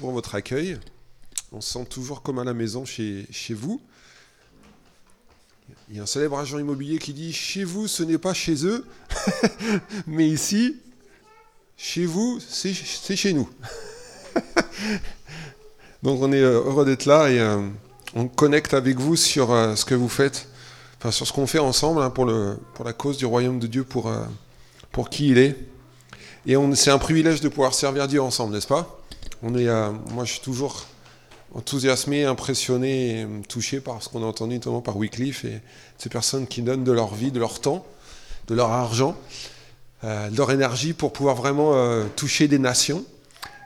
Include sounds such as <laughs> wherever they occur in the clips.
Pour votre accueil. On se sent toujours comme à la maison chez, chez vous. Il y a un célèbre agent immobilier qui dit Chez vous, ce n'est pas chez eux, <laughs> mais ici, chez vous, c'est chez nous. <laughs> Donc on est euh, heureux d'être là et euh, on connecte avec vous sur euh, ce que vous faites, enfin sur ce qu'on fait ensemble hein, pour, le, pour la cause du royaume de Dieu, pour, pour qui il est. Et c'est un privilège de pouvoir servir Dieu ensemble, n'est-ce pas? On est, Moi je suis toujours enthousiasmé, impressionné touché par ce qu'on a entendu notamment par Wycliffe et ces personnes qui donnent de leur vie, de leur temps, de leur argent, euh, de leur énergie pour pouvoir vraiment euh, toucher des nations.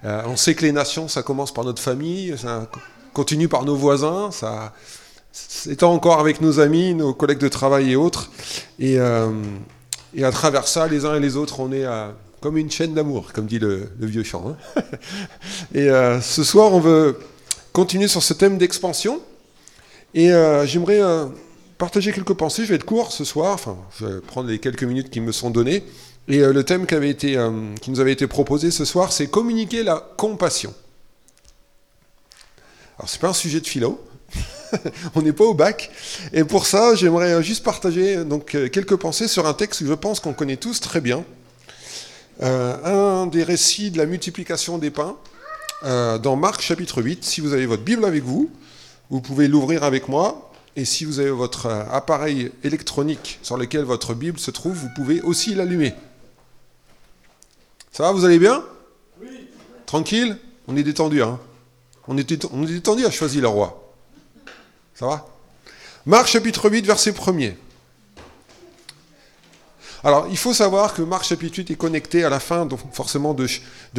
Euh, on sait que les nations, ça commence par notre famille, ça continue par nos voisins, ça étant encore avec nos amis, nos collègues de travail et autres. Et, à travers ça, les uns et les autres, on est comme une chaîne d'amour, comme dit le, vieux chant. Hein. <laughs> et ce soir, on veut continuer sur ce thème d'expansion. Et euh, j'aimerais euh, partager quelques pensées. Je vais être court ce soir, enfin, je vais prendre les quelques minutes qui me sont données. Et euh, le thème qui, avait été, qui nous avait été proposé ce soir, c'est communiquer la compassion. Alors, c'est pas un sujet de philo. <laughs> On n'est pas au bac. Et pour ça, j'aimerais juste partager donc, quelques pensées sur un texte que je pense qu'on connaît tous très bien. Un des récits de la multiplication des pains, euh, dans Marc chapitre 8. Si vous avez votre Bible avec vous, vous pouvez l'ouvrir avec moi. Et si vous avez votre euh, appareil électronique sur lequel votre Bible se trouve, vous pouvez aussi l'allumer. Ça va, vous allez bien? Oui. Tranquille? On est détendu, hein on est, on est détendu à choisir le roi. Ça va? Marc chapitre 8, verset 1er. Alors, il faut savoir que Marc chapitre 8 est connecté à la fin, donc forcément, de,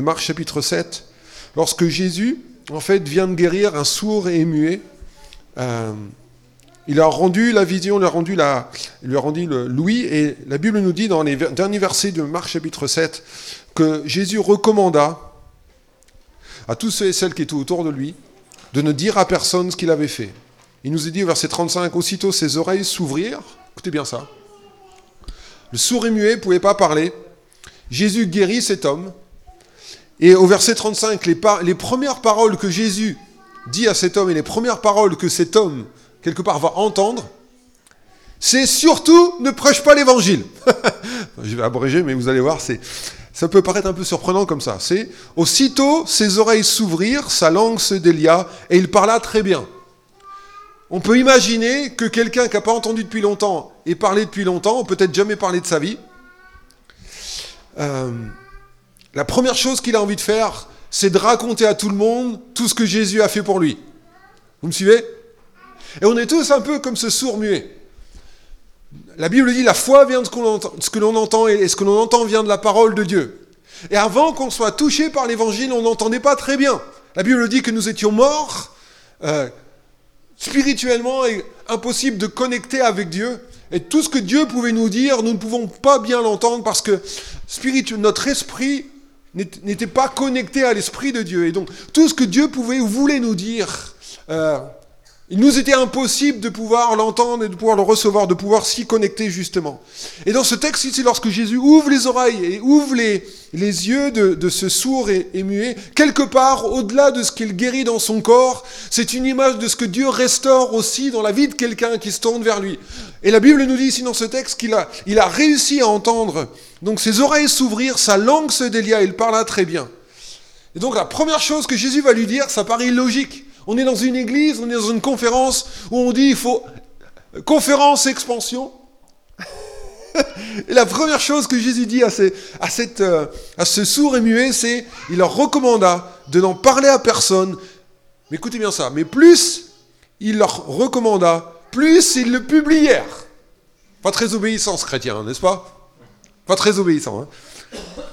Marc chapitre 7, lorsque Jésus, en fait, vient de guérir un sourd et muet, euh, il a rendu la vision, il, a rendu la, lui a rendu le louis, et la Bible nous dit dans les derniers versets de Marc chapitre 7 que Jésus recommanda à tous ceux et celles qui étaient autour de lui de ne dire à personne ce qu'il avait fait. Il nous est dit au verset 35, aussitôt ses oreilles s'ouvrirent, écoutez bien ça, le sourd et muet ne pouvait pas parler, Jésus guérit cet homme, et au verset 35, les, les, premières paroles que Jésus dit à cet homme et les premières paroles que cet homme, quelque part, va entendre, c'est surtout ne prêche pas l'évangile. <laughs> Je vais abréger, mais vous allez voir, c'est, ça peut paraître un peu surprenant comme ça. C'est aussitôt ses oreilles s'ouvrirent, sa langue se délia, et il parla très bien. On peut imaginer que quelqu'un qui n'a pas entendu depuis longtemps et parlé depuis longtemps, peut-être jamais parlé de sa vie, euh, la première chose qu'il a envie de faire, c'est de raconter à tout le monde tout ce que Jésus a fait pour lui. Vous me suivez? Et on est tous un peu comme ce sourd muet. La Bible dit la foi vient de ce que l'on entend et ce que l'on entend vient de la parole de Dieu. Et avant qu'on soit touché par l'évangile, on n'entendait pas très bien. La Bible dit que nous étions morts euh, spirituellement impossible de connecter avec Dieu. Et tout ce que Dieu pouvait nous dire, nous ne pouvons pas bien l'entendre parce que notre esprit n'était pas connecté à l'Esprit de Dieu. Et donc, tout ce que Dieu pouvait ou voulait nous dire, euh, il nous était impossible de pouvoir l'entendre et de pouvoir le recevoir, de pouvoir s'y connecter justement. Et dans ce texte ici, lorsque Jésus ouvre les oreilles et ouvre les, yeux de, ce sourd et, et, muet, quelque part au-delà de ce qu'il guérit dans son corps, c'est une image de ce que Dieu restaure aussi dans la vie de quelqu'un qui se tourne vers lui. Et la Bible nous dit ici dans ce texte qu'il a, a réussi à entendre donc ses oreilles s'ouvrirent, sa langue se délia, il parla très bien. Et donc la première chose que Jésus va lui dire, ça paraît illogique. On est dans une église, on est dans une conférence où on dit il faut conférence expansion. <laughs> et la première chose que Jésus dit à, cette, euh, ce sourd et muet, c'est il leur recommanda de n'en parler à personne. Mais écoutez bien ça, mais plus il leur recommanda, plus ils le publièrent. Pas très obéissance chrétien, n'est-ce pas? Pas très obéissant. Hein.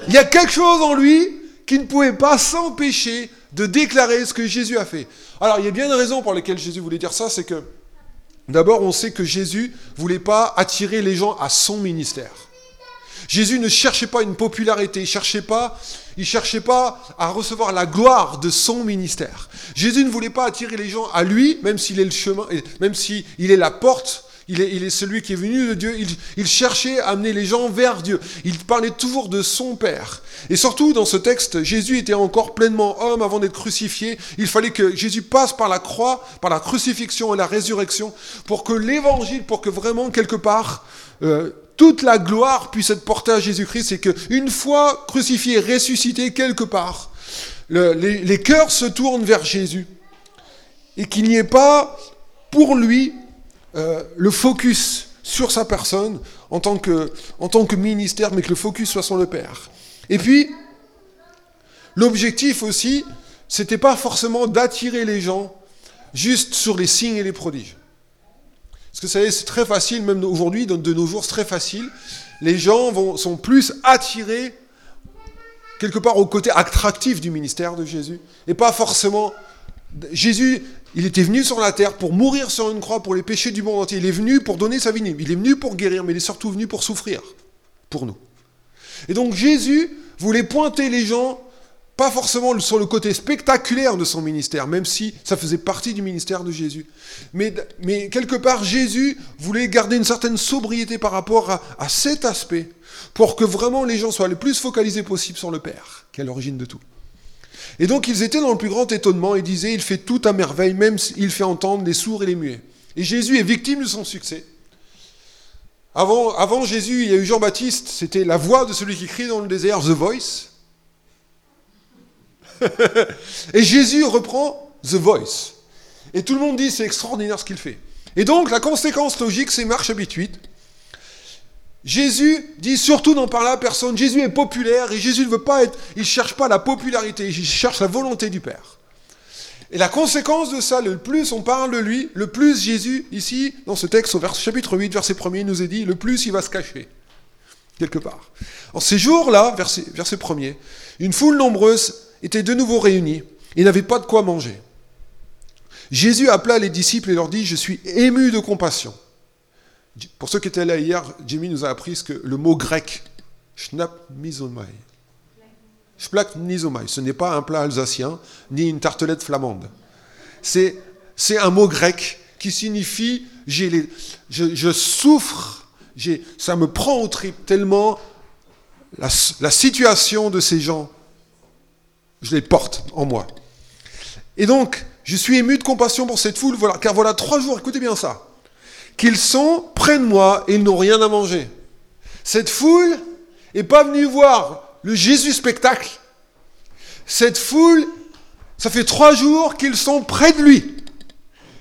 Il y a quelque chose en lui qui ne pouvait pas s'empêcher de déclarer ce que Jésus a fait. Alors, il y a bien une raison pour laquelle Jésus voulait dire ça, c'est que d'abord, on sait que Jésus voulait pas attirer les gens à son ministère. Jésus ne cherchait pas une popularité, il cherchait pas, il cherchait pas à recevoir la gloire de son ministère. Jésus ne voulait pas attirer les gens à lui, même s'il est le chemin, même s'il est la porte Il est, il est, celui qui est venu de Dieu. Il, il, cherchait à amener les gens vers Dieu. Il parlait toujours de son Père. Et surtout, dans ce texte, Jésus était encore pleinement homme avant d'être crucifié. Il fallait que Jésus passe par la croix, par la crucifixion et la résurrection, pour que l'évangile, pour que vraiment, quelque part, euh, toute la gloire puisse être portée à Jésus-Christ. C'est qu'une fois crucifié, ressuscité quelque part, le, les, les cœurs se tournent vers Jésus. Et qu'il n'y ait pas, pour lui, euh, le focus sur sa personne en tant, que, en tant que ministère, mais que le focus soit sur le Père. Et puis, l'objectif aussi, c'était pas forcément d'attirer les gens juste sur les signes et les prodiges. Parce que vous savez, c'est très facile, même aujourd'hui, de nos jours, c'est très facile. Les gens vont, sont plus attirés quelque part au côté attractif du ministère de Jésus, et pas forcément Jésus, il était venu sur la terre pour mourir sur une croix pour les péchés du monde entier. Il est venu pour donner sa vie. Il est venu pour guérir, mais il est surtout venu pour souffrir pour nous. Et donc Jésus voulait pointer les gens, pas forcément sur le côté spectaculaire de son ministère, même si ça faisait partie du ministère de Jésus. Mais, quelque part, Jésus voulait garder une certaine sobriété par rapport à, à cet aspect, pour que vraiment les gens soient le plus focalisés possible sur le Père, qui est l'origine de tout. Et donc ils étaient dans le plus grand étonnement et disaient, il fait tout à merveille, même s'il fait entendre les sourds et les muets. Et Jésus est victime de son succès. Avant, avant Jésus, il y a eu Jean-Baptiste, c'était la voix de celui qui crie dans le désert, The Voice. <laughs> et Jésus reprend The Voice. Et tout le monde dit, c'est extraordinaire ce qu'il fait. Et donc la conséquence logique, c'est Marc chapitre 8. Jésus dit surtout n'en parle à personne. Jésus est populaire et Jésus ne veut pas être, il cherche pas la popularité, il cherche la volonté du Père. Et la conséquence de ça, le plus on parle de lui, le plus Jésus, ici, dans ce texte, au vers, chapitre 8, verset 1er, il nous est dit, le plus il va se cacher. Quelque part. En ces jours-là, verset, verset 1er, une foule nombreuse était de nouveau réunie et n'avait pas de quoi manger. Jésus appela les disciples et leur dit, je suis ému de compassion pour ceux qui étaient là hier, Jimmy nous a appris que le mot grec, schnap misomai. Splak misomai, ce n'est pas un plat alsacien ni une tartelette flamande. C'est, c'est un mot grec qui signifie j'ai les, je, souffre, j'ai, ça me prend au trip tellement la, la situation de ces gens, je les porte en moi. Et donc, je suis ému de compassion pour cette foule, voilà, car voilà trois jours, écoutez bien ça qu'ils sont près de moi et ils n'ont rien à manger. Cette foule n'est pas venue voir le Jésus spectacle. Cette foule, ça fait trois jours qu'ils sont près de lui.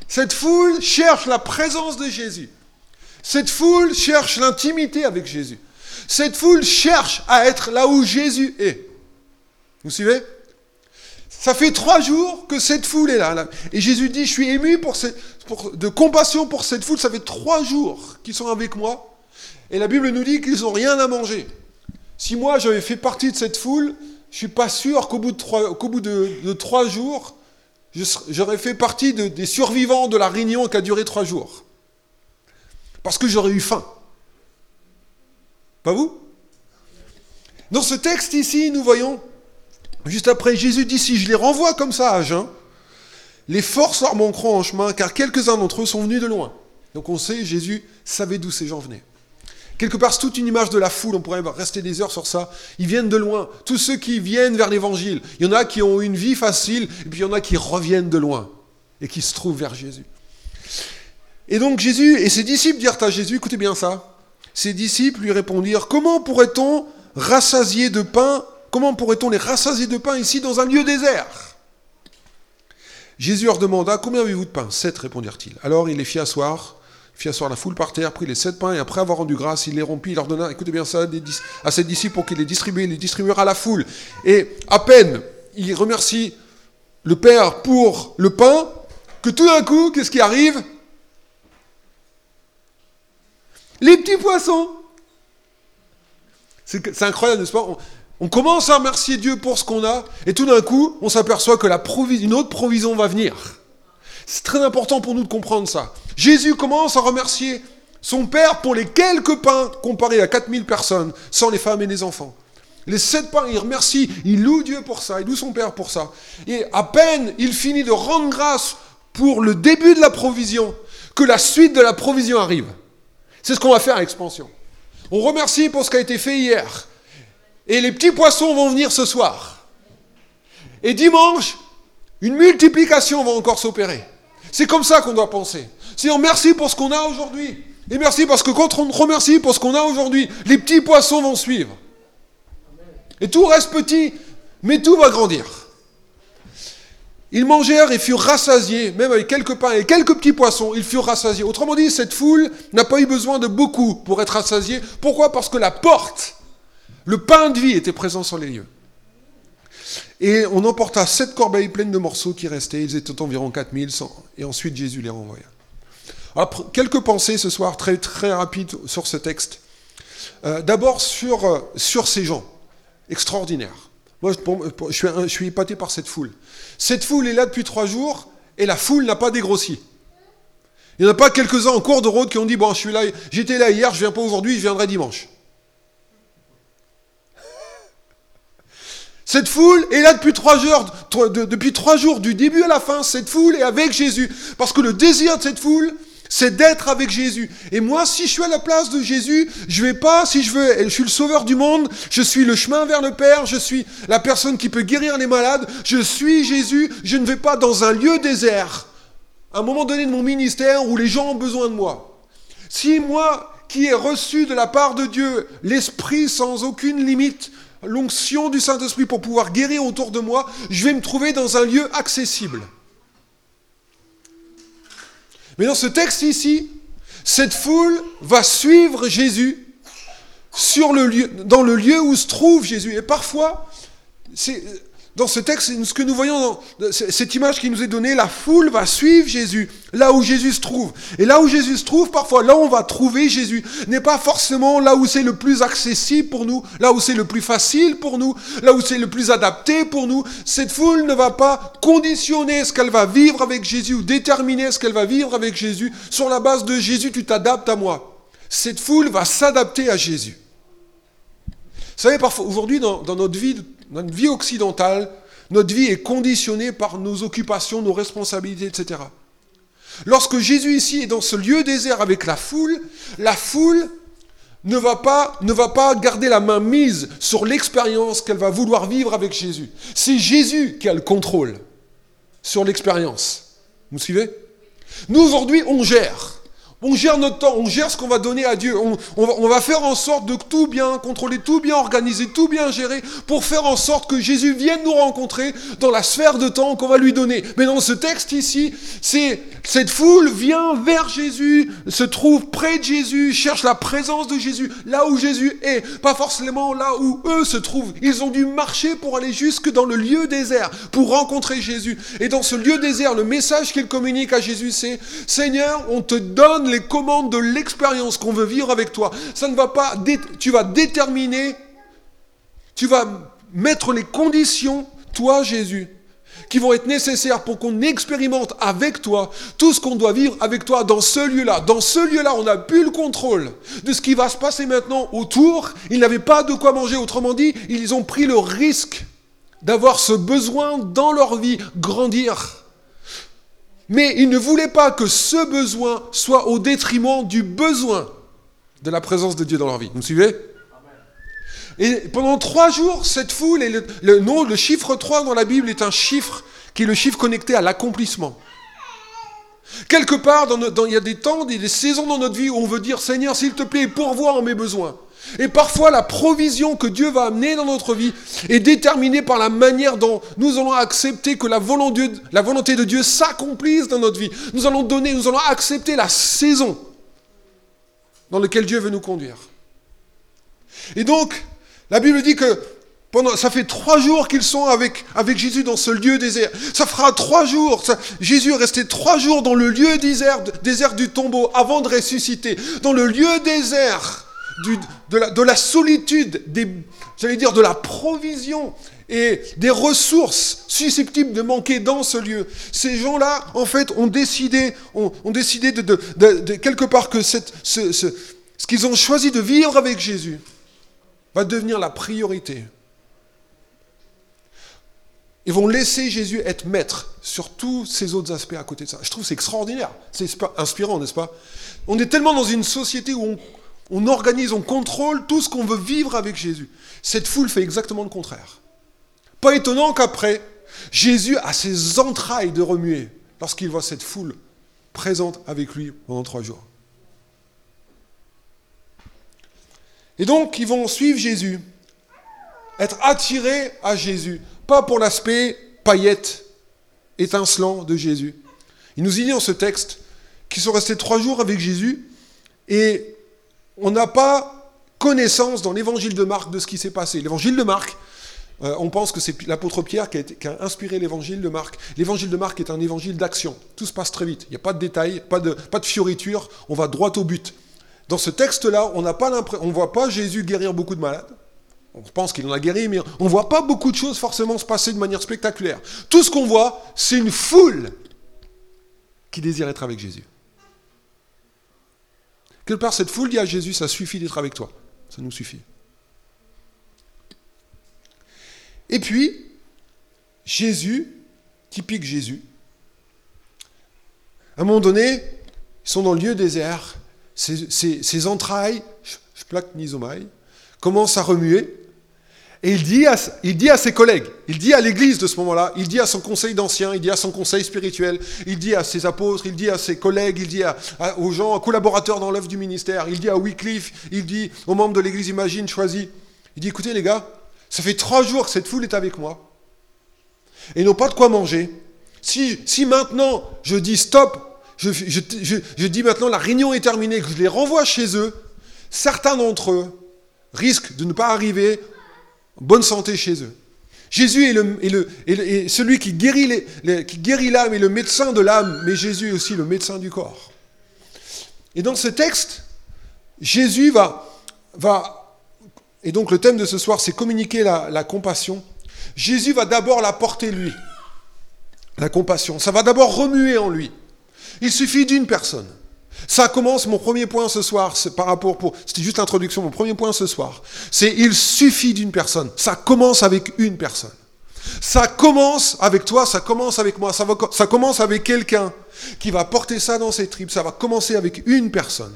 Cette foule cherche la présence de Jésus. Cette foule cherche l'intimité avec Jésus. Cette foule cherche à être là où Jésus est. Vous suivez? Ça fait trois jours que cette foule est là. Et Jésus dit, je suis ému pour, de compassion pour cette foule. Ça fait trois jours qu'ils sont avec moi. Et la Bible nous dit qu'ils n'ont rien à manger. Si moi j'avais fait partie de cette foule, je suis pas sûr qu'au bout de trois, jours, j'aurais fait partie de, des survivants de la réunion qui a duré trois jours. Parce que j'aurais eu faim. Pas vous? Dans ce texte ici, nous voyons, juste après, Jésus dit, si je les renvoie comme ça à jeun, les forces leur manqueront en chemin, car quelques-uns d'entre eux sont venus de loin. Donc on sait, Jésus savait d'où ces gens venaient. Quelque part, c'est toute une image de la foule, on pourrait rester des heures sur ça. Ils viennent de loin. Tous ceux qui viennent vers l'évangile. Il y en a qui ont une vie facile, et puis il y en a qui reviennent de loin, et qui se trouvent vers Jésus. Et donc Jésus et ses disciples dirent à Jésus, écoutez bien ça, ses disciples lui répondirent, comment pourrait-on rassasier de pain, comment pourrait-on les rassasier de pain ici dans un lieu désert? Jésus leur demanda Combien avez-vous de pain? Sept, répondirent-ils. Alors il les fit asseoir, fit asseoir la foule par terre, prit les sept pains, et après avoir rendu grâce, il les rompit, il leur donna, écoutez bien ça, à ses disciples pour qu'il les distribue, il les distribuera à la foule. Et à peine il remercie le Père pour le pain, que tout d'un coup, qu'est-ce qui arrive? Les petits poissons! C'est incroyable, n'est-ce pas? On commence à remercier Dieu pour ce qu'on a, et tout d'un coup, on s'aperçoit que la une autre provision va venir. C'est très important pour nous de comprendre ça. Jésus commence à remercier son Père pour les quelques pains comparés à 4000 personnes, sans les femmes et les enfants. Les sept pains, il remercie, il loue Dieu pour ça, il loue son Père pour ça. Et à peine il finit de rendre grâce pour le début de la provision, que la suite de la provision arrive. C'est ce qu'on va faire à l'expansion. On remercie pour ce qui a été fait hier. Et les petits poissons vont venir ce soir. Et dimanche, une multiplication va encore s'opérer. C'est comme ça qu'on doit penser. Seigneur, merci pour ce qu'on a aujourd'hui. Et merci parce que quand on remercie pour ce qu'on a aujourd'hui, les petits poissons vont suivre. Et tout reste petit, mais tout va grandir. Ils mangèrent et furent rassasiés, même avec quelques pains et quelques petits poissons, ils furent rassasiés. Autrement dit, cette foule n'a pas eu besoin de beaucoup pour être rassasiée. Pourquoi? Parce que la porte, le pain de vie était présent sur les lieux. Et on emporta sept corbeilles pleines de morceaux qui restaient, ils étaient environ 4000, et ensuite Jésus les renvoya. Alors, quelques pensées ce soir, très, très rapides sur ce texte. Euh, d'abord sur, euh, sur ces gens extraordinaires. Moi, je, suis, je épaté par cette foule. Cette foule est là depuis trois jours et la foule n'a pas dégrossi. Il n'y en a pas quelques-uns en cours de route qui ont dit Bon, je suis là, j'étais là hier, je viens pas aujourd'hui, je viendrai dimanche. Cette foule est là depuis trois jours, depuis trois jours, du début à la fin, cette foule est avec Jésus. Parce que le désir de cette foule, c'est d'être avec Jésus. Et moi, si je suis à la place de Jésus, je vais pas, si je veux, je suis le sauveur du monde, je suis le chemin vers le Père, je suis la personne qui peut guérir les malades, je suis Jésus, je ne vais pas dans un lieu désert, à un moment donné de mon ministère où les gens ont besoin de moi. Si moi, qui ai reçu de la part de Dieu l'Esprit sans aucune limite, l'onction du Saint-Esprit pour pouvoir guérir autour de moi, je vais me trouver dans un lieu accessible. Mais dans ce texte ici, cette foule va suivre Jésus dans le lieu où se trouve Jésus. Et parfois, c'est dans ce texte, ce que nous voyons dans cette image qui nous est donnée, la foule va suivre Jésus là où Jésus se trouve. Et là où Jésus se trouve, parfois là où on va trouver Jésus, n'est pas forcément là où c'est le plus accessible pour nous, là où c'est le plus facile pour nous, là où c'est le plus adapté pour nous. Cette foule ne va pas conditionner ce qu'elle va vivre avec Jésus ou déterminer ce qu'elle va vivre avec Jésus sur la base de Jésus, tu t'adaptes à moi. Cette foule va s'adapter à Jésus. Vous savez, parfois, aujourd'hui, dans, dans notre vie notre vie occidentale, notre vie est conditionnée par nos occupations, nos responsabilités, etc. Lorsque Jésus ici est dans ce lieu désert avec la foule, la foule ne va pas, ne va pas garder la main mise sur l'expérience qu'elle va vouloir vivre avec Jésus. C'est Jésus qui a le contrôle sur l'expérience. Vous me suivez? Nous, aujourd'hui, on gère. On gère notre temps, on gère ce qu'on va donner à Dieu. On, va, faire en sorte de tout bien contrôler, tout bien organiser, tout bien gérer pour faire en sorte que Jésus vienne nous rencontrer dans la sphère de temps qu'on va lui donner. Mais dans ce texte ici, c'est cette foule vient vers Jésus, se trouve près de Jésus, cherche la présence de Jésus, là où Jésus est, pas forcément là où eux se trouvent. Ils ont dû marcher pour aller jusque dans le lieu désert, pour rencontrer Jésus. Et dans ce lieu désert, le message qu'il communique à Jésus, c'est Seigneur, on te donne les commandes de l'expérience qu'on veut vivre avec toi. Ça ne va pas, tu vas déterminer, tu vas mettre les conditions, toi Jésus, qui vont être nécessaires pour qu'on expérimente avec toi tout ce qu'on doit vivre avec toi dans ce lieu-là. Dans ce lieu-là, on n'a plus le contrôle de ce qui va se passer maintenant autour. Ils n'avaient pas de quoi manger. Autrement dit, ils ont pris le risque d'avoir ce besoin dans leur vie grandir. Mais il ne voulait pas que ce besoin soit au détriment du besoin de la présence de Dieu dans leur vie. Vous me suivez? Et pendant trois jours, cette foule, et le, nom, le chiffre 3 dans la Bible est un chiffre qui est le chiffre connecté à l'accomplissement. Quelque part, dans, il y a des temps, des, des saisons dans notre vie où on veut dire Seigneur, s'il te plaît, pourvois en mes besoins. Et parfois, la provision que Dieu va amener dans notre vie est déterminée par la manière dont nous allons accepter que la volonté de Dieu s'accomplisse dans notre vie. Nous allons donner, nous allons accepter la saison dans laquelle Dieu veut nous conduire. Et donc, la Bible dit que pendant, ça fait trois jours qu'ils sont avec, avec Jésus dans ce lieu désert. Ça fera trois jours. Jésus est resté trois jours dans le lieu désert, désert du tombeau avant de ressusciter. Dans le lieu désert de, la, solitude, j'allais dire de la provision et des ressources susceptibles de manquer dans ce lieu. Ces gens-là, en fait, ont décidé, ont, décidé de, quelque part que cette, ce, ce qu'ils ont choisi de vivre avec Jésus va devenir la priorité. Et vont laisser Jésus être maître sur tous ces autres aspects à côté de ça. Je trouve c'est extraordinaire, c'est inspirant, n'est-ce pas? On est tellement dans une société où on, on organise, on contrôle tout ce qu'on veut vivre avec Jésus. Cette foule fait exactement le contraire. Pas étonnant qu'après, Jésus a ses entrailles de remuer lorsqu'il voit cette foule présente avec lui pendant trois jours. Et donc, ils vont suivre Jésus, être attirés à Jésus, pas pour l'aspect paillette, étincelant de Jésus. Il nous dit dans ce texte qu'ils sont restés trois jours avec Jésus et on n'a pas connaissance dans l'évangile de Marc de ce qui s'est passé. L'évangile de Marc, euh, on pense que c'est l'apôtre Pierre qui a, inspiré l'évangile de Marc. L'évangile de Marc est un évangile d'action. Tout se passe très vite. Il n'y a pas de détails, pas de, fioritures. On va droit au but. Dans ce texte-là, on n'a pas on ne voit pas Jésus guérir beaucoup de malades. On pense qu'il en a guéri, mais on ne voit pas beaucoup de choses forcément se passer de manière spectaculaire. Tout ce qu'on voit, c'est une foule qui désire être avec Jésus. Quelque part, cette foule dit à Jésus, ça suffit d'être avec toi. Ça nous suffit. Et puis, Jésus, typique Jésus, à un moment donné, ils sont dans le lieu désert, ses, entrailles, je plaque Nizomai, commencent à remuer, et il dit, à, ses collègues, il dit à l'église de ce moment-là, il dit à son conseil d'anciens, il dit à son conseil spirituel, il dit à ses apôtres, il dit à ses collègues, il dit aux gens, aux collaborateurs dans l'œuvre du ministère, il dit à Wycliffe, il dit aux membres de l'église Imagine choisie, il dit écoutez les gars, ça fait trois jours que cette foule est avec moi, et ils n'ont pas de quoi manger. Si, maintenant je dis stop, je dis maintenant la réunion est terminée, que je les renvoie chez eux, certains d'entre eux risquent de ne pas arriver bonne santé chez eux. Jésus est, celui qui guérit, l'âme et le médecin de l'âme, mais Jésus est aussi le médecin du corps. Et dans ce texte, Jésus va, va et donc le thème de ce soir, c'est communiquer la compassion. Jésus va d'abord la porter lui, la compassion. Ça va d'abord remuer en lui. Il suffit d'une personne. Ça commence, mon premier point ce soir, par rapport pour, c'était juste l'introduction, mon premier point ce soir, c'est il suffit d'une personne. Ça commence avec une personne. Ça commence avec toi, ça commence avec moi, ça, va, ça commence avec quelqu'un qui va porter ça dans ses tripes, ça va commencer avec une personne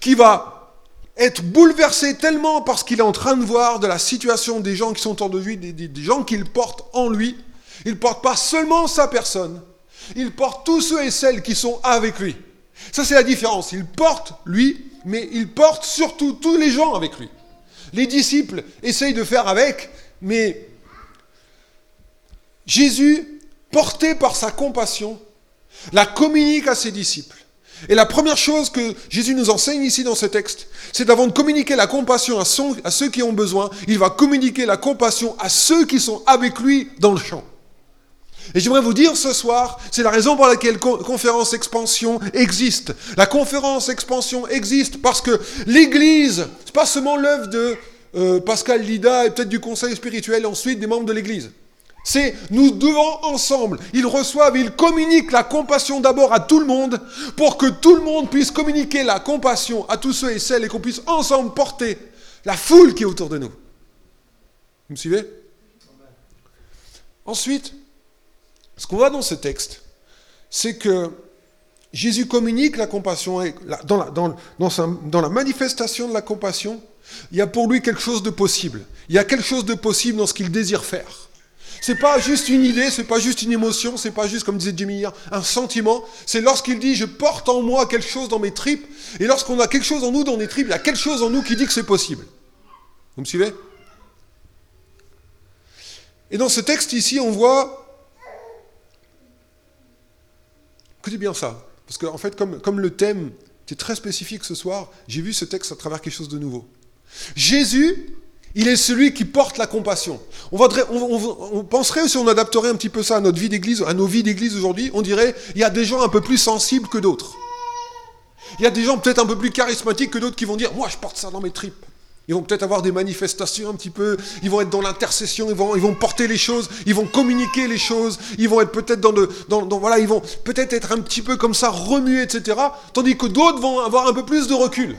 qui va être bouleversé tellement parce qu'il est en train de voir de la situation des gens qui sont autour de lui, des, des gens qu'il porte en lui. Il porte pas seulement sa personne, il porte tous ceux et celles qui sont avec lui. Ça, c'est la différence. Il porte, lui, mais il porte surtout tous les gens avec lui. Les disciples essayent de faire avec, mais Jésus, porté par sa compassion, la communique à ses disciples. Et la première chose que Jésus nous enseigne ici dans ce texte, c'est d'avant de communiquer la compassion à, à, ceux qui ont besoin, il va communiquer la compassion à ceux qui sont avec lui dans le champ. Et j'aimerais vous dire ce soir, c'est la raison pour laquelle conférence expansion existe. La conférence expansion existe parce que l'Église, c'est pas seulement l'œuvre de euh, Pascal Lida et peut-être du conseil spirituel, ensuite des membres de l'Église. C'est nous devons ensemble, ils reçoivent, ils communiquent la compassion d'abord à tout le monde pour que tout le monde puisse communiquer la compassion à tous ceux et celles et qu'on puisse ensemble porter la foule qui est autour de nous. Vous me suivez? Ensuite, ce qu'on voit dans ce texte, c'est que Jésus communique la compassion, et dans la, manifestation de la compassion, il y a pour lui quelque chose de possible. Il y a quelque chose de possible dans ce qu'il désire faire. C'est pas juste une idée, c'est pas juste une émotion, c'est pas juste, comme disait Jimmy un sentiment. C'est lorsqu'il dit je porte en moi quelque chose dans mes tripes, et lorsqu'on a quelque chose en nous dans les tripes, il y a quelque chose en nous qui dit que c'est possible. Vous me suivez? Et dans ce texte ici, on voit Écoutez bien ça, parce qu'en en fait, comme, comme le thème était très spécifique ce soir, j'ai vu ce texte à travers quelque chose de nouveau. Jésus, il est celui qui porte la compassion. On, on, penserait, si on adapterait un petit peu ça à notre vie d'église, à nos vies d'église aujourd'hui, on dirait, il y a des gens un peu plus sensibles que d'autres. Il y a des gens peut-être un peu plus charismatiques que d'autres qui vont dire, moi je porte ça dans mes tripes. Ils vont peut-être avoir des manifestations un petit peu, ils vont être dans l'intercession, ils vont, porter les choses, ils vont communiquer les choses, ils vont être peut-être dans le, dans, voilà, ils vont peut-être être un petit peu comme ça, remués, etc. Tandis que d'autres vont avoir un peu plus de recul.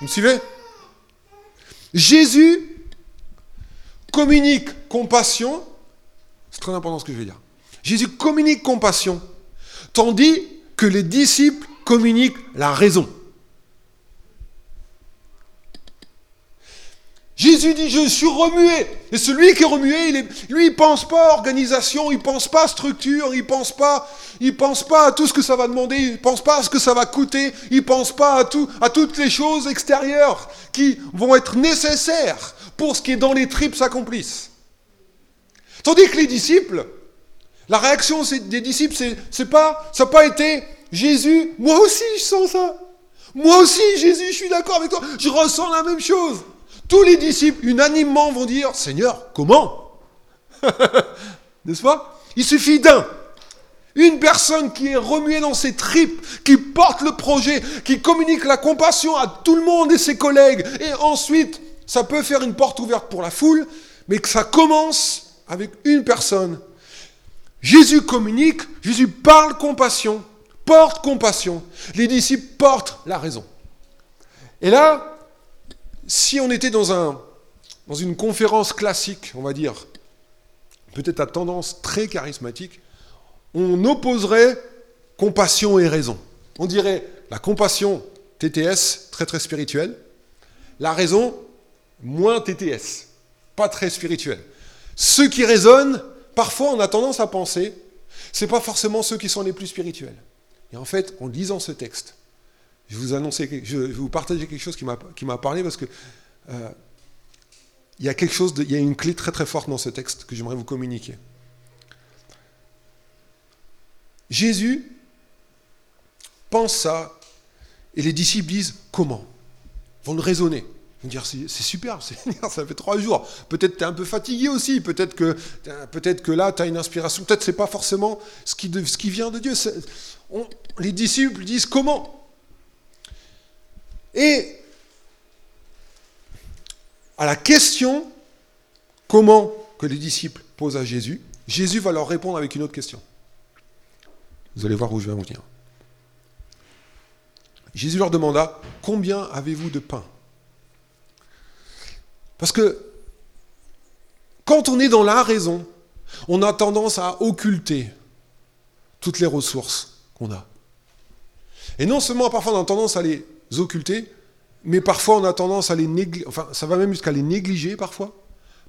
Vous me suivez? Jésus communique compassion C'est très important ce que je vais dire. Jésus communique compassion, tandis que les disciples communiquent la raison. Jésus dit, je suis remué. Et celui qui est remué, il est, lui, il pense pas organisation, il pense pas structure, il pense pas, il pense pas à tout ce que ça va demander, il pense pas à ce que ça va coûter, il pense pas à tout, à toutes les choses extérieures qui vont être nécessaires pour ce qui est dans les tripes s'accomplisse. Tandis que les disciples, la réaction des disciples, c'est pas, ça n'a pas été Jésus, moi aussi je sens ça. Moi aussi, Jésus, je suis d'accord avec toi, je ressens la même chose. Tous les disciples, unanimement, vont dire Seigneur, comment <laughs> N'est-ce pas? Il suffit d'un. Une personne qui est remuée dans ses tripes, qui porte le projet, qui communique la compassion à tout le monde et ses collègues. Et ensuite, ça peut faire une porte ouverte pour la foule, mais que ça commence avec une personne. Jésus communique, Jésus parle compassion, porte compassion. Les disciples portent la raison. Et là, si on était dans, un, une conférence classique, on va dire, peut-être à tendance très charismatique, on opposerait compassion et raison. On dirait la compassion, TTS, très très spirituelle, la raison, moins TTS, pas très spirituel. Ceux qui raisonnent, parfois on a tendance à penser, c'est pas forcément ceux qui sont les plus spirituels. Et en fait, en lisant ce texte, je vous je vais vous partager quelque chose qui m'a parlé parce que euh, il y a quelque chose, il y a une clé très très forte dans ce texte que j'aimerais vous communiquer. Jésus pense ça et les disciples disent comment? Ils vont le raisonner. Ils vont dire c'est super, <laughs> ça fait trois jours. Peut-être tu es un peu fatigué aussi, peut-être que, peut que là tu as une inspiration, peut-être c'est pas forcément ce qui, ce qui vient de Dieu. les disciples disent comment? Et à la question comment que les disciples posent à Jésus, Jésus va leur répondre avec une autre question. Vous allez voir où je vais en venir. Jésus leur demanda, combien avez-vous de pain? Parce que quand on est dans la raison, on a tendance à occulter toutes les ressources qu'on a. Et non seulement parfois on a tendance à les occulter, mais parfois on a tendance à les négliger, enfin ça va même jusqu'à les négliger parfois.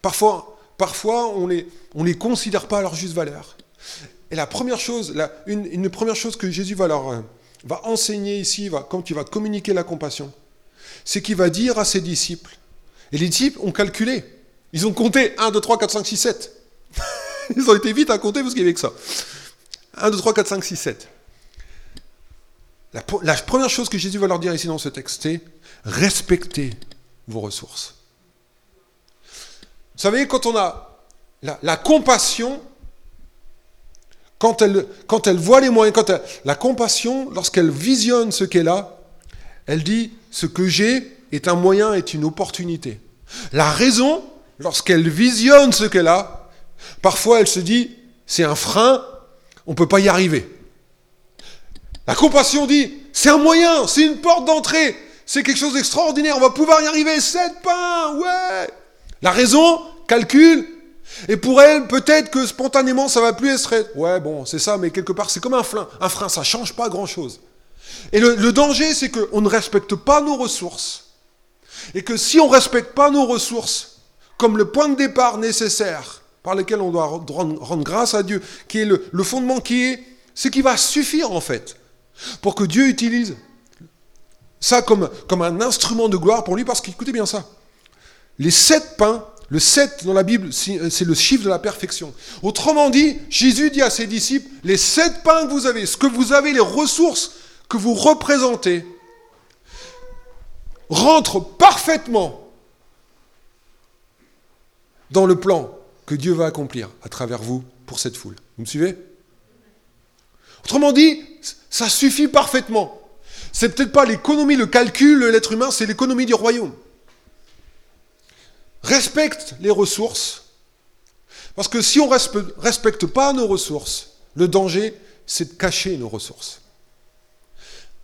Parfois, parfois on les, on les considère pas à leur juste valeur. Et la première chose, une, première chose que Jésus va leur euh, va enseigner ici, va, quand il va communiquer la compassion, c'est qu'il va dire à ses disciples, et les disciples ont calculé, ils ont compté 1, 2, 3, 4, 5, 6, 7. ils ont été vite à compter parce qu'il y avait que ça. 1, 2, 3, 4, 5, 6, 7. La, première chose que Jésus va leur dire ici dans ce texte, c'est respectez vos ressources. Vous savez, quand on a la, compassion, quand elle, elle voit les moyens, quand la compassion, lorsqu'elle visionne ce qu'elle a, elle dit ce que j'ai est un moyen, est une opportunité. La raison, lorsqu'elle visionne ce qu'elle a, parfois elle se dit c'est un frein, on ne peut pas y arriver. La compassion dit, c'est un moyen, c'est une porte d'entrée, c'est quelque chose d'extraordinaire, on va pouvoir y arriver, sept pains, ouais. La raison calcule, et pour elle, peut-être que spontanément, ça va plus être, ouais, bon, c'est ça, mais quelque part, c'est comme un frein. Un frein, ça change pas grand-chose. Et le, le danger, c'est qu'on ne respecte pas nos ressources. Et que si on ne respecte pas nos ressources, comme le point de départ nécessaire par lequel on doit rendre, grâce à Dieu, qui est le, le fondement qui est, ce qui va suffire en fait pour que Dieu utilise ça comme, un instrument de gloire pour lui, parce qu'écoutez bien ça. Les sept pains, le sept dans la Bible, c'est le chiffre de la perfection. Autrement dit, Jésus dit à ses disciples, les sept pains que vous avez, ce que vous avez, les ressources que vous représentez, rentrent parfaitement dans le plan que Dieu va accomplir à travers vous pour cette foule. Vous me suivez? Autrement dit, ça suffit parfaitement. C'est peut-être pas l'économie, le calcul, l'être humain, c'est l'économie du royaume. Respecte les ressources, parce que si on ne respecte pas nos ressources, le danger, c'est de cacher nos ressources.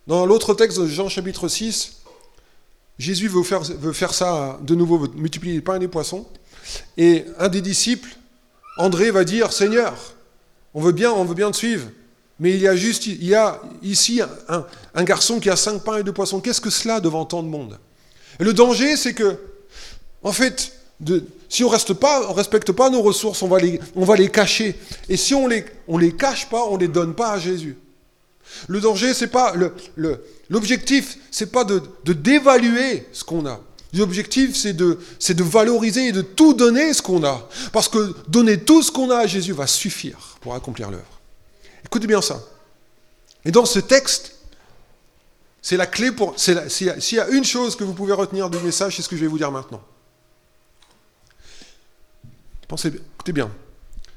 Dans l'autre texte de Jean chapitre 6, Jésus veut faire, veut faire ça de nouveau, multiplier les pains et les poissons. Et un des disciples André va dire Seigneur, on veut bien, on veut bien te suivre, mais il y a juste, il y a ici un, garçon qui a cinq pains et deux poissons. Qu'est-ce que cela devant tant de monde? Et le danger, c'est que, en fait, si on reste pas, on respecte pas nos ressources, on va les, on cacher. Et si on les, on les cache pas, on les donne pas à Jésus. Le danger, c'est pas le, l'objectif, c'est pas de, de dévaluer ce qu'on a. L'objectif, c'est de, c'est de valoriser et de tout donner ce qu'on a. Parce que donner tout ce qu'on a à Jésus va suffire pour accomplir l'œuvre. Écoutez bien ça. Et dans ce texte, c'est la clé pour. S'il y a une chose que vous pouvez retenir du message, c'est ce que je vais vous dire maintenant. Pensez, écoutez bien.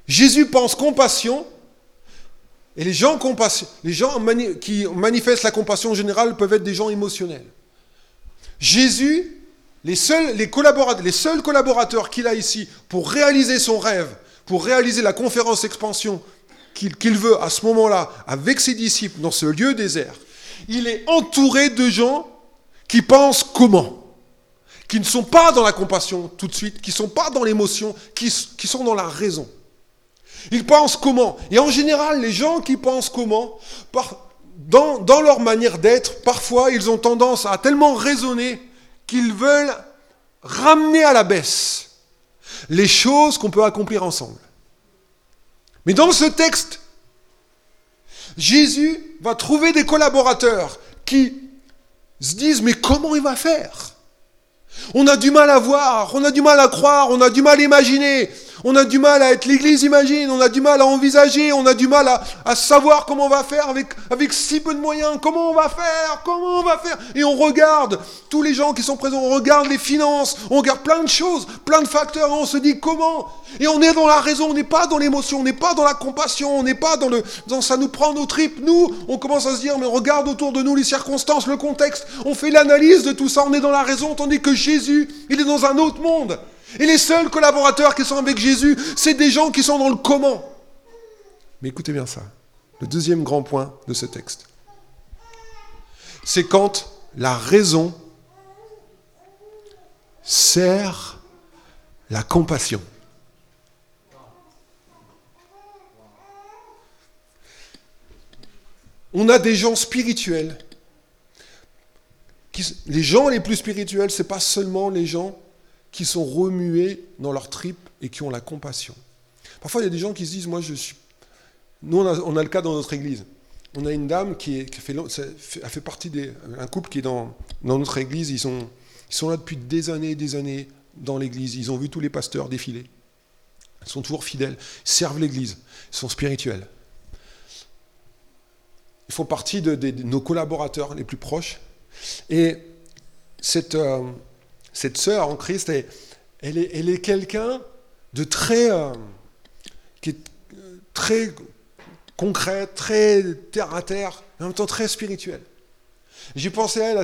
Jésus pense compassion, et les gens, les gens qui manifestent la compassion générale peuvent être des gens émotionnels. Jésus, les seuls, les collaborateurs, les seuls collaborateurs qu'il a ici pour réaliser son rêve, pour réaliser la conférence expansion qu'il veut à ce moment-là avec ses disciples dans ce lieu désert, il est entouré de gens qui pensent comment qui ne sont pas dans la compassion tout de suite, qui ne sont pas dans l'émotion, qui, sont dans la raison. Ils pensent comment? Et en général, les gens qui pensent comment, dans, dans leur manière d'être, parfois, ils ont tendance à tellement raisonner qu'ils veulent ramener à la baisse les choses qu'on peut accomplir ensemble. Mais dans ce texte, Jésus va trouver des collaborateurs qui se disent, mais comment il va faire? On a du mal à voir, on a du mal à croire, on a du mal à imaginer, on a du mal à être l'église imagine, on a du mal à envisager, on a du mal à, savoir comment on va faire avec, avec si peu de moyens, comment on va faire, comment on va faire? Et on regarde tous les gens qui sont présents, on regarde les finances, on regarde plein de choses, plein de facteurs, on se dit comment? Et on est dans la raison, on n'est pas dans l'émotion, on n'est pas dans la compassion, on n'est pas dans le dans ça nous prend nos tripes. Nous, on commence à se dire, mais on regarde autour de nous les circonstances, le contexte, on fait l'analyse de tout ça, on est dans la raison, tandis que Jésus, il est dans un autre monde. Et les seuls collaborateurs qui sont avec Jésus, c'est des gens qui sont dans le comment. Mais écoutez bien ça. Le deuxième grand point de ce texte. C'est quand la raison sert la compassion. On a des gens spirituels. les gens les plus spirituels, ce n'est pas seulement les gens qui sont remués dans leur tripes et qui ont la compassion. Parfois, il y a des gens qui se disent, moi, je suis... Nous, on a, le cas dans notre église. On a une dame qui, a fait partie d'un couple qui est dans, notre église. Ils sont, là depuis des années et des années dans l'église. Ils ont vu tous les pasteurs défiler. Ils sont toujours fidèles, servent l'église, sont spirituels. Ils font partie de, nos collaborateurs les plus proches. Et cette, euh, cette sœur en Christ, elle, est, quelqu'un de très, euh, qui est euh, très concret, très terre à terre, mais en même temps très spirituel. J'ai pensé à elle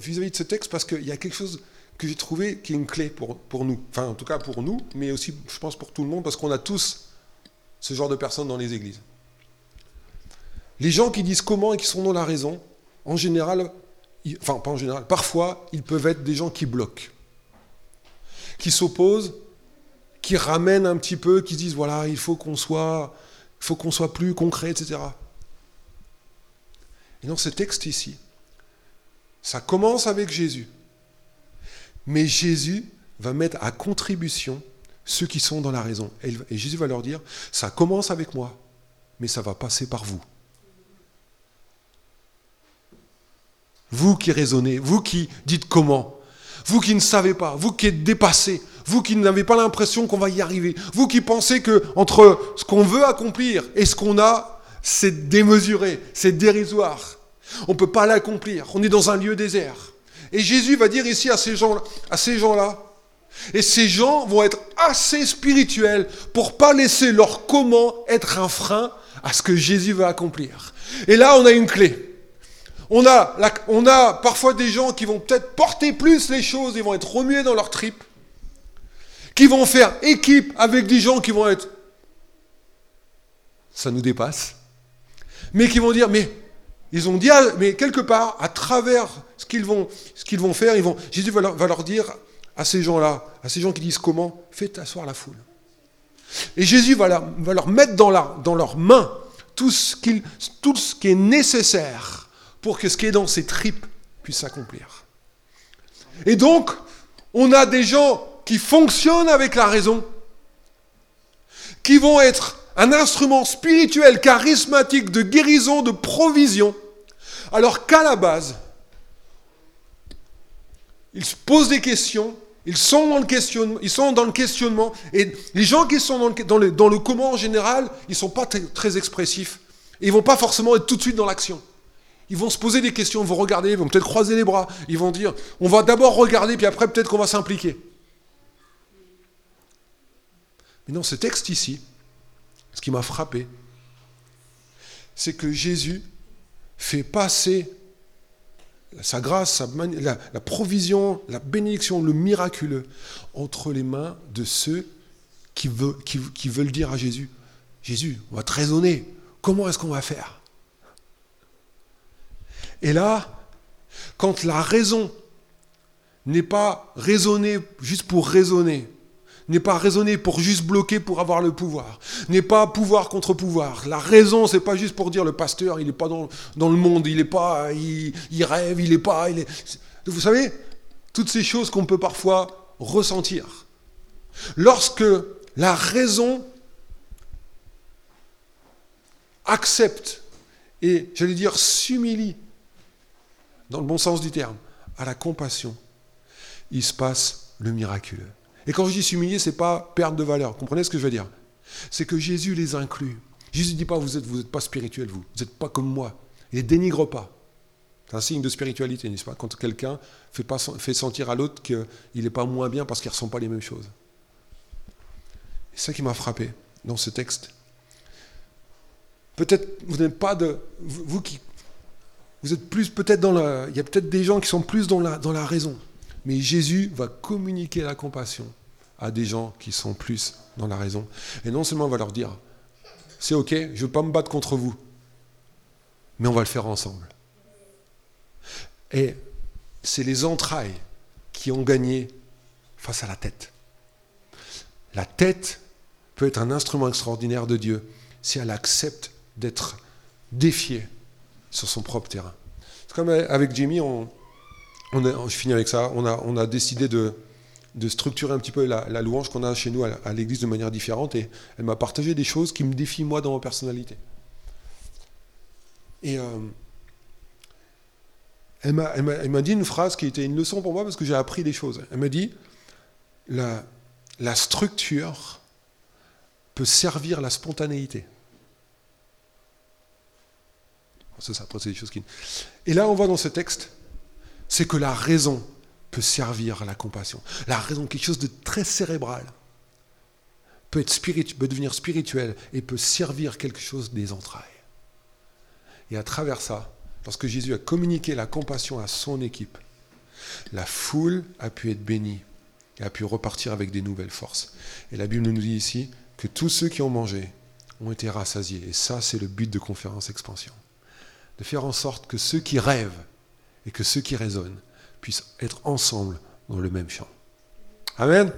vis-à-vis de ce texte parce qu'il y a quelque chose que j'ai trouvé qui est une clé pour, pour nous. Enfin, en tout cas pour nous, mais aussi, je pense, pour tout le monde, parce qu'on a tous ce genre de personnes dans les églises. Les gens qui disent comment et qui sont dans la raison, en général, enfin pas en général, parfois, ils peuvent être des gens qui bloquent, qui s'opposent, qui ramènent un petit peu, qui disent voilà, il faut qu'on soit, il faut qu'on soit plus concret, etc. Et dans ce texte ici, ça commence avec Jésus. Mais Jésus va mettre à contribution ceux qui sont dans la raison. Et Jésus va leur dire, ça commence avec moi, mais ça va passer par vous. Vous qui raisonnez, vous qui dites comment, vous qui ne savez pas, vous qui êtes dépassé, vous qui n'avez pas l'impression qu'on va y arriver, vous qui pensez que entre ce qu'on veut accomplir et ce qu'on a, c'est démesuré, c'est dérisoire. On ne peut pas l'accomplir. On est dans un lieu désert. Et Jésus va dire ici à ces gens, gens-là, et ces gens vont être assez spirituels pour pas laisser leur comment être un frein à ce que Jésus va accomplir. Et là, on a une clé. On a, parfois des gens qui vont peut-être porter plus les choses, ils vont être remués dans leur tripes, qui vont faire équipe avec des gens qui vont être, ça nous dépasse, mais qui vont dire, mais ils ont dit, mais quelque part, à travers ce qu'ils vont, faire, Jésus va leur, dire à ces gens-là, à ces gens qui disent comment, faites asseoir la foule. Et Jésus va, leur mettre dans, leurs mains tout ce qui est nécessaire pour que ce qui est dans ses tripes puisse s'accomplir. Et donc, on a des gens qui fonctionnent avec la raison, qui vont être un instrument spirituel, charismatique, de guérison, de provision, alors qu'à la base, ils se posent des questions, ils sont dans le questionnement, et les gens qui sont dans le, comment en général, ils ne sont pas très, expressifs. Ils vont pas forcément être tout de suite dans l'action. Ils vont se poser des questions, ils vont regarder, ils vont peut-être croiser les bras, ils vont dire, on va d'abord regarder, puis après peut-être qu'on va s'impliquer. Mais dans ce texte ici, ce qui m'a frappé, c'est que Jésus fait passer sa grâce, la, provision, la bénédiction, le miraculeux entre les mains de ceux qui, qui veulent dire à Jésus, Jésus, on va te raisonner, comment est-ce qu'on va faire? Et là, quand la raison n'est pas raisonnée juste pour raisonner, n'est pas raisonner pour juste bloquer pour avoir le pouvoir, n'est pas pouvoir contre pouvoir. La raison, c'est pas juste pour dire le pasteur, il n'est pas dans, dans, le monde, il est pas, il, rêve, il n'est pas, il est... Vous savez, toutes ces choses qu'on peut parfois ressentir. Lorsque la raison accepte et, j'allais dire, s'humilie, dans le bon sens du terme, à la compassion, il se passe le miraculeux. Et quand je dis s'humilier, ce n'est pas perdre de valeur. Comprenez ce que je veux dire? C'est que Jésus les inclut. Jésus ne dit pas vous n'êtes vous pas spirituel, vous. Vous n'êtes pas comme moi. Il ne les dénigre pas. C'est un signe de spiritualité, n'est-ce pas? Quand quelqu'un fait, fait sentir à l'autre qu'il n'est pas moins bien parce qu'il ne ressent pas les mêmes choses. C'est ça qui m'a frappé dans ce texte. Peut-être vous n'êtes pas de. Vous, qui. Vous êtes plus peut-être dans la. Il y a peut-être des gens qui sont plus dans la, raison. Mais Jésus va communiquer la compassion à des gens qui sont plus dans la raison. Et non seulement on va leur dire, c'est ok, je ne veux pas me battre contre vous, mais on va le faire ensemble. Et c'est les entrailles qui ont gagné face à la tête. La tête peut être un instrument extraordinaire de Dieu si elle accepte d'être défiée sur son propre terrain. C'est comme avec Jimmy, on, je finis avec ça, on a, on a décidé de, structurer un petit peu la, louange qu'on a chez nous à, l'église de manière différente et elle m'a partagé des choses qui me défient moi dans ma personnalité. Et euh, elle m'a dit une phrase qui était une leçon pour moi parce que j'ai appris des choses. Elle m'a dit la, la structure peut servir la spontanéité. Et là, on voit dans ce texte c'est que la raison peut servir à la compassion. La raison, quelque chose de très cérébral, peut, être peut devenir spirituel et peut servir quelque chose des entrailles. Et à travers ça, lorsque Jésus a communiqué la compassion à son équipe, la foule a pu être bénie et a pu repartir avec des nouvelles forces. Et la Bible nous dit ici que tous ceux qui ont mangé ont été rassasiés. Et ça, c'est le but de Conférence Expansion. De faire en sorte que ceux qui rêvent et que ceux qui résonnent puissent être ensemble dans le même champ. Amen.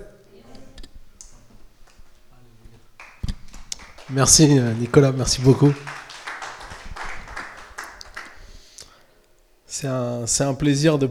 Merci euh, Nicolas, merci beaucoup. C'est un, plaisir de